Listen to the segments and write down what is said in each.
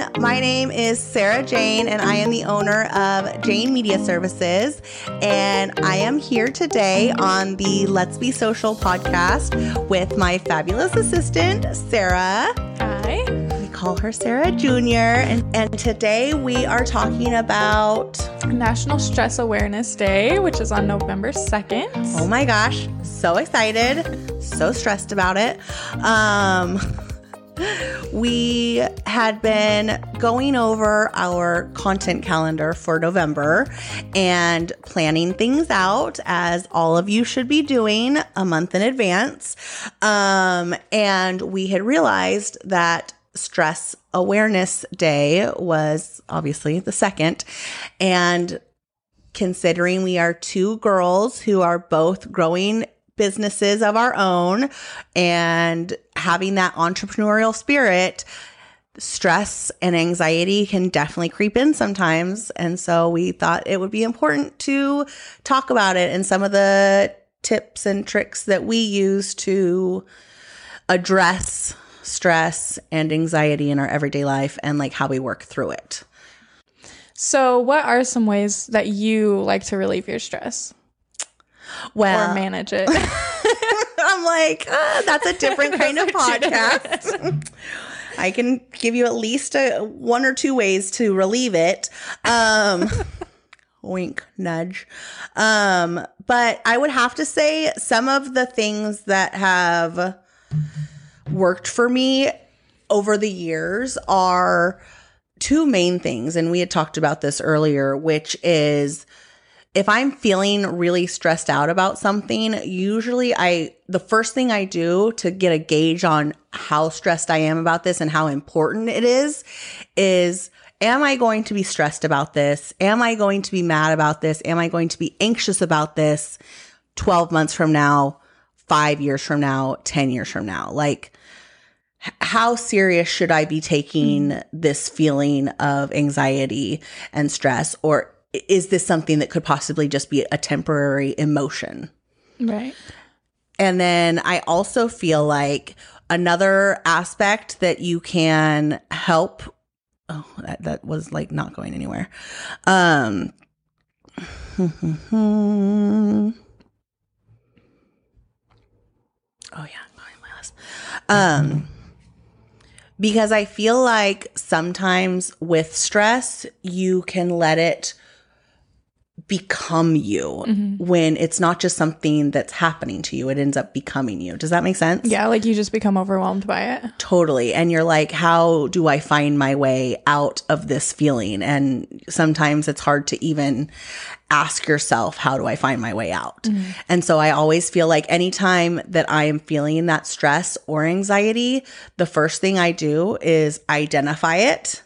everyone. My name is Sarah Jane, and I am the owner of Jane Media Services. And I am here today on the Let's Be Social podcast with my fabulous assistant, Sarah. Hi. We call her Sarah Jr. And, and today we are talking about National Stress Awareness Day, which is on November 2nd. Oh my gosh, so excited, so stressed about it. Um, we had been going over our content calendar for November and planning things out as all of you should be doing a month in advance. Um, and we had realized that Stress Awareness Day was obviously the second. And considering we are two girls who are both growing businesses of our own and having that entrepreneurial spirit, stress and anxiety can definitely creep in sometimes. And so we thought it would be important to talk about it and some of the tips and tricks that we use to address stress and anxiety in our everyday life and like how we work through it. So, what are some ways that you like to relieve your stress Well, or manage it? I'm like, ah, that's a different kind of podcast. I can give you at least a, one or two ways to relieve it. Um, wink, nudge. Um, but I would have to say some of the things that have worked for me over the years are two main things. And we had talked about this earlier, which is if I'm feeling really stressed out about something, usually I, the first thing I do to get a gauge on how stressed I am about this and how important it is, is am I going to be stressed about this? Am I going to be mad about this? Am I going to be anxious about this 12 months from now, five years from now, 10 years from now? Like, how serious should I be taking mm-hmm. this feeling of anxiety and stress? Or is this something that could possibly just be a temporary emotion? right. And then I also feel like another aspect that you can help. Oh, that, that was like not going anywhere. Um, oh yeah, going my list. Um, because I feel like sometimes with stress, you can let it become you mm-hmm. when it's not just something that's happening to you, it ends up becoming you. Does that make sense? Yeah, like you just become overwhelmed by it. Totally. And you're like, how do I find my way out of this feeling? And sometimes it's hard to even ask yourself, how do I find my way out? Mm-hmm. And so I always feel like anytime that I am feeling that stress or anxiety, the first thing I do is identify it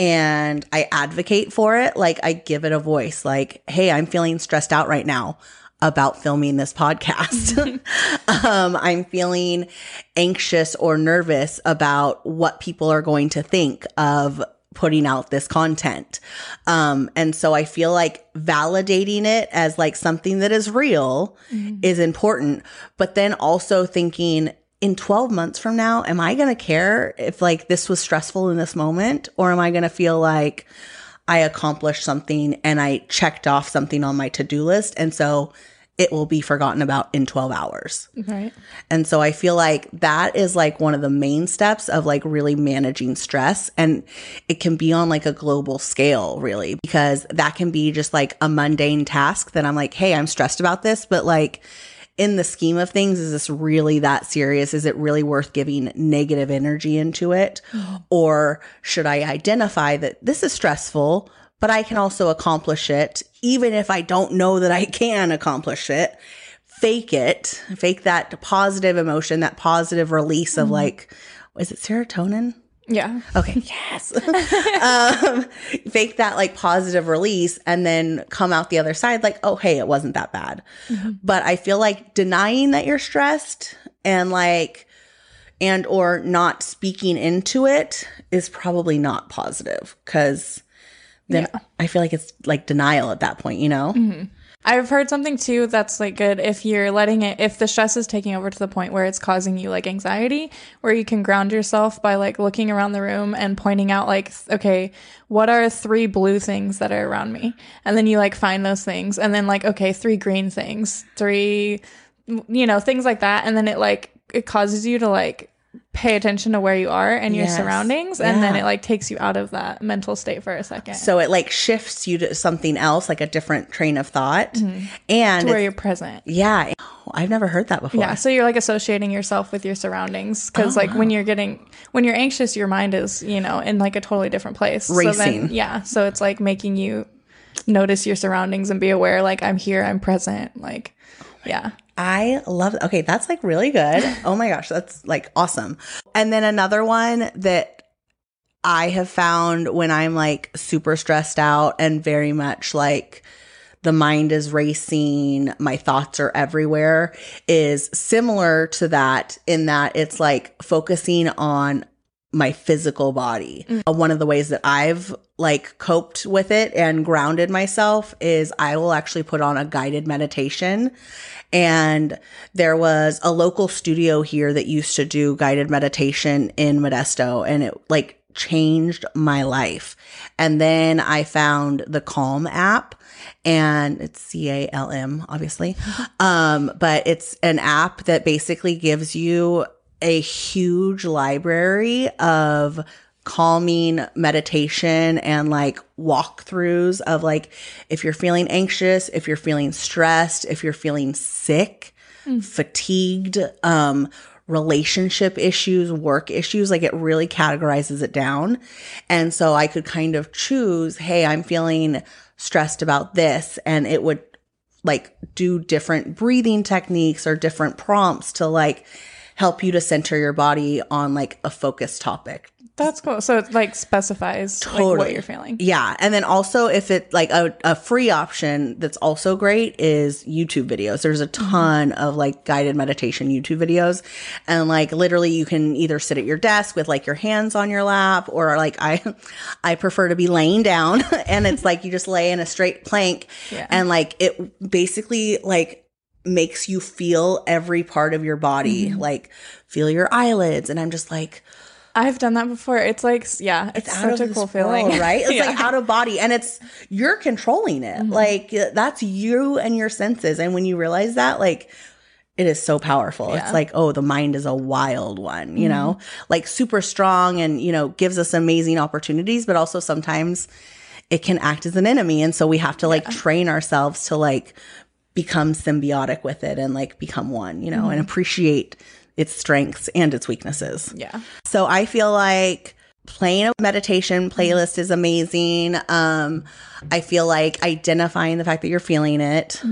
and I advocate for it. Like I give it a voice, like, hey, I'm feeling stressed out right now about filming this podcast. um, I'm feeling anxious or nervous about what people are going to think of putting out this content. Um, and so I feel like validating it as like something that is real is important, but then also thinking, in 12 months from now, am I going to care if like this was stressful in this moment or am I going to feel like I accomplished something and I checked off something on my to-do list and so it will be forgotten about in 12 hours. Right. And so I feel like that is like one of the main steps of like really managing stress. And it can be on like a global scale, really, because that can be just like a mundane task that I'm like, hey, I'm stressed about this, but like, in the scheme of things, is this really that serious? Is it really worth giving negative energy into it? Or should I identify that this is stressful, but I can also accomplish it, even if I don't know that I can accomplish it? Fake it, fake that positive emotion, that positive release of mm-hmm. like, is it serotonin? Yeah. Okay, yes. um, fake that like positive release and then come out the other side like, oh, hey, it wasn't that bad. But I feel like denying that you're stressed and like, and or not speaking into it is probably not positive because then I feel like it's like denial at that point, you know? I've heard something too that's like good if you're letting it, if the stress is taking over to the point where it's causing you like anxiety, where you can ground yourself by like looking around the room and pointing out, like, okay, what are three blue things that are around me? And then you like find those things. And then, like, okay, three green things, three, you know, things like that. And then it like, it causes you to like pay attention to where you are and your Yes. surroundings. And then it like takes you out of that mental state for a second. So it like shifts you to something else, like a different train of thought. Mm-hmm. And where you're present. yeah, I've never heard that before. Yeah, so you're like associating yourself with your surroundings because like when oh. you're getting when you're anxious, your mind is you know in like a totally different place. So then, Racing. yeah, so it's like making you notice your surroundings and be aware. Like I'm here, I'm present. Like, yeah, I love Okay, that's like really good. oh my gosh, that's like awesome. And then another one that I have found when I'm like super stressed out and very much like the mind is racing, my thoughts are everywhere is similar to that in that it's like focusing on my physical body. Uh, One of the ways that I've like coped with it and grounded myself is I will actually put on a guided meditation. And there was a local studio here that used to do guided meditation in Modesto and it like changed my life. And then I found the Calm app and it's C A L M obviously. Um but it's an app that basically gives you a huge library of calming meditation and like walkthroughs of like if you're feeling anxious, if you're feeling stressed, if you're feeling sick, fatigued, um relationship issues, work issues, like it really categorizes it down. And so I could kind of choose, hey, I'm feeling stressed about this and it would like do different breathing techniques or different prompts to like help you to center your body on like a focused topic. that's cool. So it like specifies like, what you're feeling. Yeah. And then also if it like a, a free option that's also great is YouTube videos. There's a mm-hmm. ton of like guided meditation YouTube videos. And like literally you can either sit at your desk with like your hands on your lap or like I I prefer to be laying down and it's like you just lay in a straight plank Yeah. and like it basically like makes you feel every part of your body, like feel your eyelids and I'm just like I've done that before. It's like yeah, it's, out such a cool feeling, world, right? It's Yeah. like out of body, and it's you're controlling it. Mm-hmm. Like that's you and your senses, and when you realize that, like it is so powerful. Yeah. Mm-hmm. It's like oh, the mind is a wild one, you know, like super strong, and you know gives us amazing opportunities, but also sometimes it can act as an enemy, and so we have to like train ourselves to like become symbiotic with it and like become one, you know, Mm-hmm. and appreciate its strengths and its weaknesses. yeah. So I feel like playing a meditation playlist is amazing. Um, I feel like identifying the fact that you're feeling it.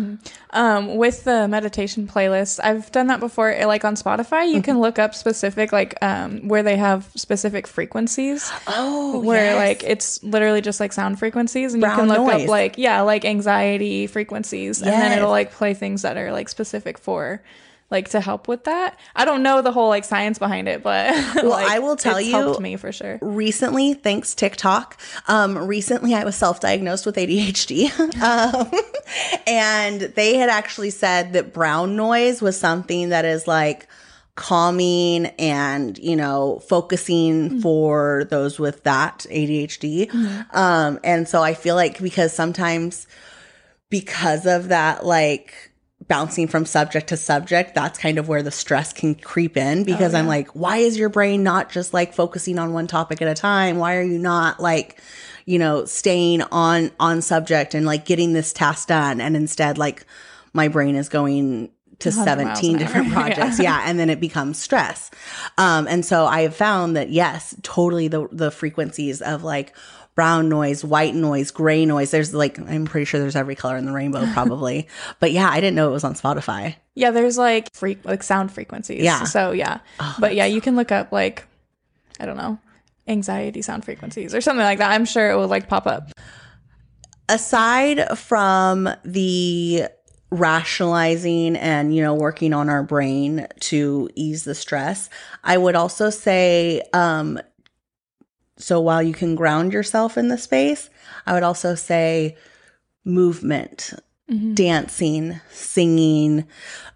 Um, with the meditation playlist, I've done that before. eh, Like on Spotify, Mm-hmm. you can look up specific like um where they have specific frequencies. Oh, where like it's literally just like sound frequencies and Brown you can look noise. up like yeah like anxiety frequencies and then it'll like play things that are like specific for like to help with that i don't know the whole like science behind it but well I will tell you- helped me for sure recently, thanks TikTok, um, recently I was self-diagnosed with ADHD. um, and they had actually said that brown noise was something that is like calming and, you know, focusing for those with that ADHD. Um, and so I feel like because sometimes because of that, like, bouncing from subject to subject, that's kind of where the stress can creep in because I'm like, why is your brain not just like focusing on one topic at a time? Why are you not like, you know, staying on on subject and like getting this task done and instead like my brain is going to 17 different projects. Yeah. yeah. And then it becomes stress. Um, and so I have found that yes, totally the the frequencies of like brown noise, white noise, gray noise. There's like I'm pretty sure there's every color in the rainbow probably. but yeah, I didn't know it was on Spotify. yeah there's like freak like sound frequencies Yeah. so yeah but yeah you can look up like i don't know anxiety sound frequencies or something like that i'm sure it will like pop up aside from the rationalizing and you know working on our brain to ease the stress i would also say um so while you can ground yourself in the space i would also say movement dancing, singing,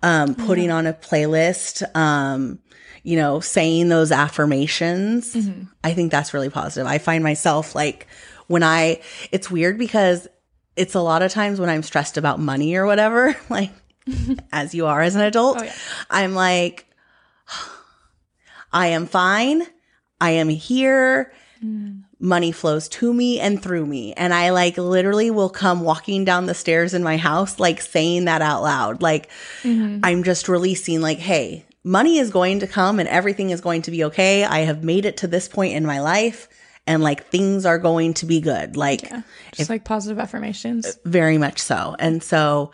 um, putting on a playlist, um, you know, saying those affirmations. I think that's really positive. I find myself like when I, it's weird because it's a lot of times when I'm stressed about money or whatever, like as you are as an adult, Oh, yeah. I'm like, I am fine. I am here. Mm. Money flows to me and through me. And I like literally will come walking down the stairs in my house, like saying that out loud. Like mm-hmm. I'm just releasing, like, hey, money is going to come and everything is going to be okay. I have made it to this point in my life and like things are going to be good. Like, Just like positive affirmations. very much so. And so,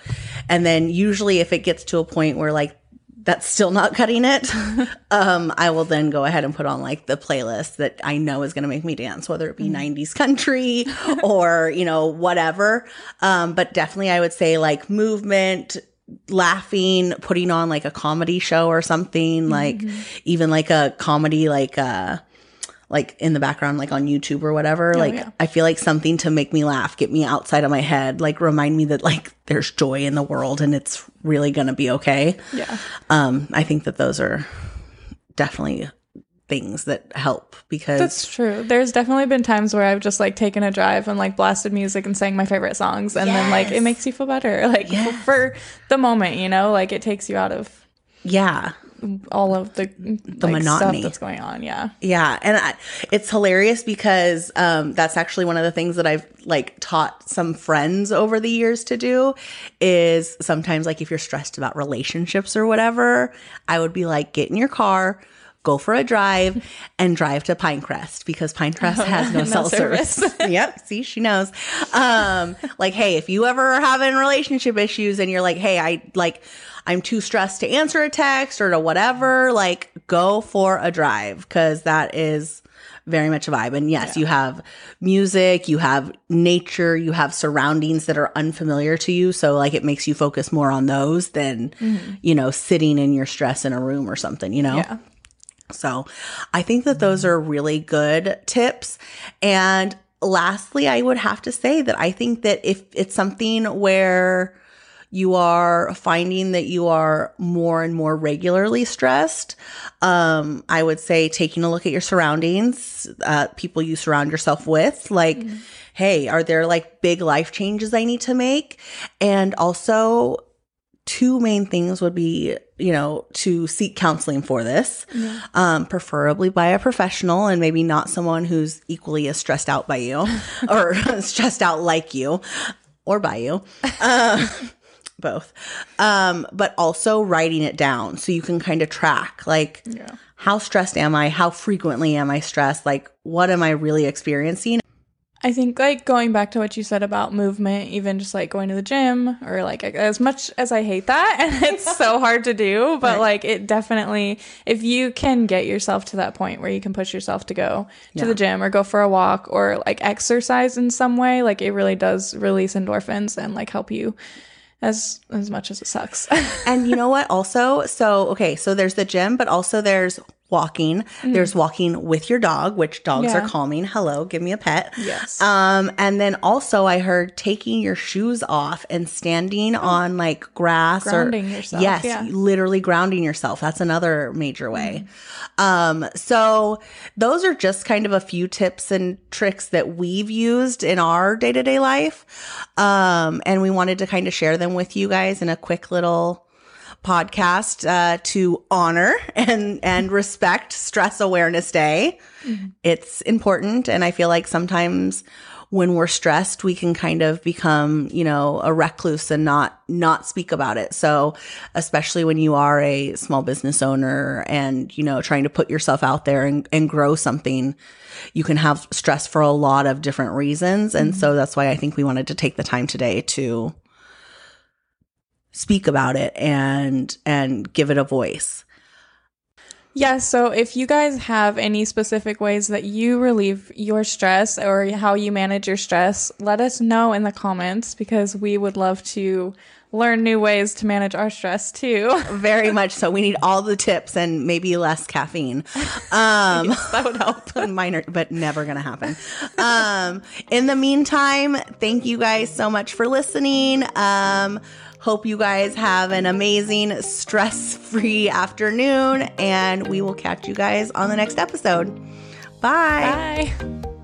and then usually if it gets to a point where like that's still not cutting it, um, I will then go ahead and put on like the playlist that I know is going to make me dance, whether it be 90s country or, you know, whatever. Um, but definitely I would say like movement, laughing, putting on like a comedy show or something, like even like a comedy, like, uh, like in the background, like on YouTube or whatever. like yeah. I feel like something to make me laugh, get me outside of my head, like remind me that like there's joy in the world and it's really gonna be okay. Yeah. Um, I think that those are definitely things that help because That's true. There's definitely been times where I've just like taken a drive and like blasted music and sang my favorite songs and then like it makes you feel better. Like Yes. for the moment, you know, like it takes you out of yeah. All of the the monotony. stuff that's going on. Yeah. Yeah, and I, it's hilarious because um, that's actually one of the things that I've like taught some friends over the years to do. Is sometimes like if you're stressed about relationships or whatever, I would be like, get in your car, go for a drive, and drive to Pinecrest because Pinecrest has no, no cell service. service. yep, see, she knows. Um, like, hey, if you ever are having relationship issues and you're like, hey, I like. I'm too stressed to answer a text or to whatever, like go for a drive because that is very much a vibe. And yes, you have music, you have nature, you have surroundings that are unfamiliar to you. So like it makes you focus more on those than, you know, sitting in your stress in a room or something, you know? Yeah. So I think that those are really good tips. And lastly, I would have to say that I think that if it's something where you are finding that you are more and more regularly stressed, um, I would say taking a look at your surroundings, uh, people you surround yourself with, like, hey, are there like big life changes I need to make? And also, two main things would be, you know, to seek counseling for this, um, preferably by a professional and maybe not someone who's equally as stressed out by you or stressed out like you or by you. Uh, both. Um, but also writing it down so you can kind of track like Yeah. how stressed am I? How frequently am I stressed? Like, what am I really experiencing? I think like going back to what you said about movement, even just like going to the gym or like as much as I hate that and it's so hard to do, but Right. like it definitely if you can get yourself to that point where you can push yourself to go to Yeah. the gym or go for a walk or like exercise in some way, like it really does release endorphins and like help you as as much as it sucks. and you know what also so okay so there's the gym but also there's walking there's walking with your dog which dogs. Yeah. are calming hello give me a pet yes. um and then also i heard taking your shoes off and standing on like grass Oh. Grounding or yourself, yes yeah. literally grounding yourself that's another major way um so those are just kind of a few tips and tricks that we've used in our day-to-day life um and we wanted to kind of share them with you guys in a quick little podcast uh, to honor and and respect Stress Awareness Day. It's important, and I feel like sometimes when we're stressed, we can kind of become, you know, a recluse and not not speak about it. So, especially when you are a small business owner and you know trying to put yourself out there and, and grow something, you can have stress for a lot of different reasons, and so that's why I think we wanted to take the time today to speak about it and and give it a voice. Yeah, so if you guys have any specific ways that you relieve your stress or how you manage your stress, let us know in the comments because we would love to learn new ways to manage our stress too. Very much so. We need all the tips and maybe less caffeine. Um, that would help. minor, but never going to happen. Um, in the meantime, thank you guys so much for listening. Um, hope you guys have an amazing, stress free afternoon, and we will catch you guys on the next episode. Bye. Bye.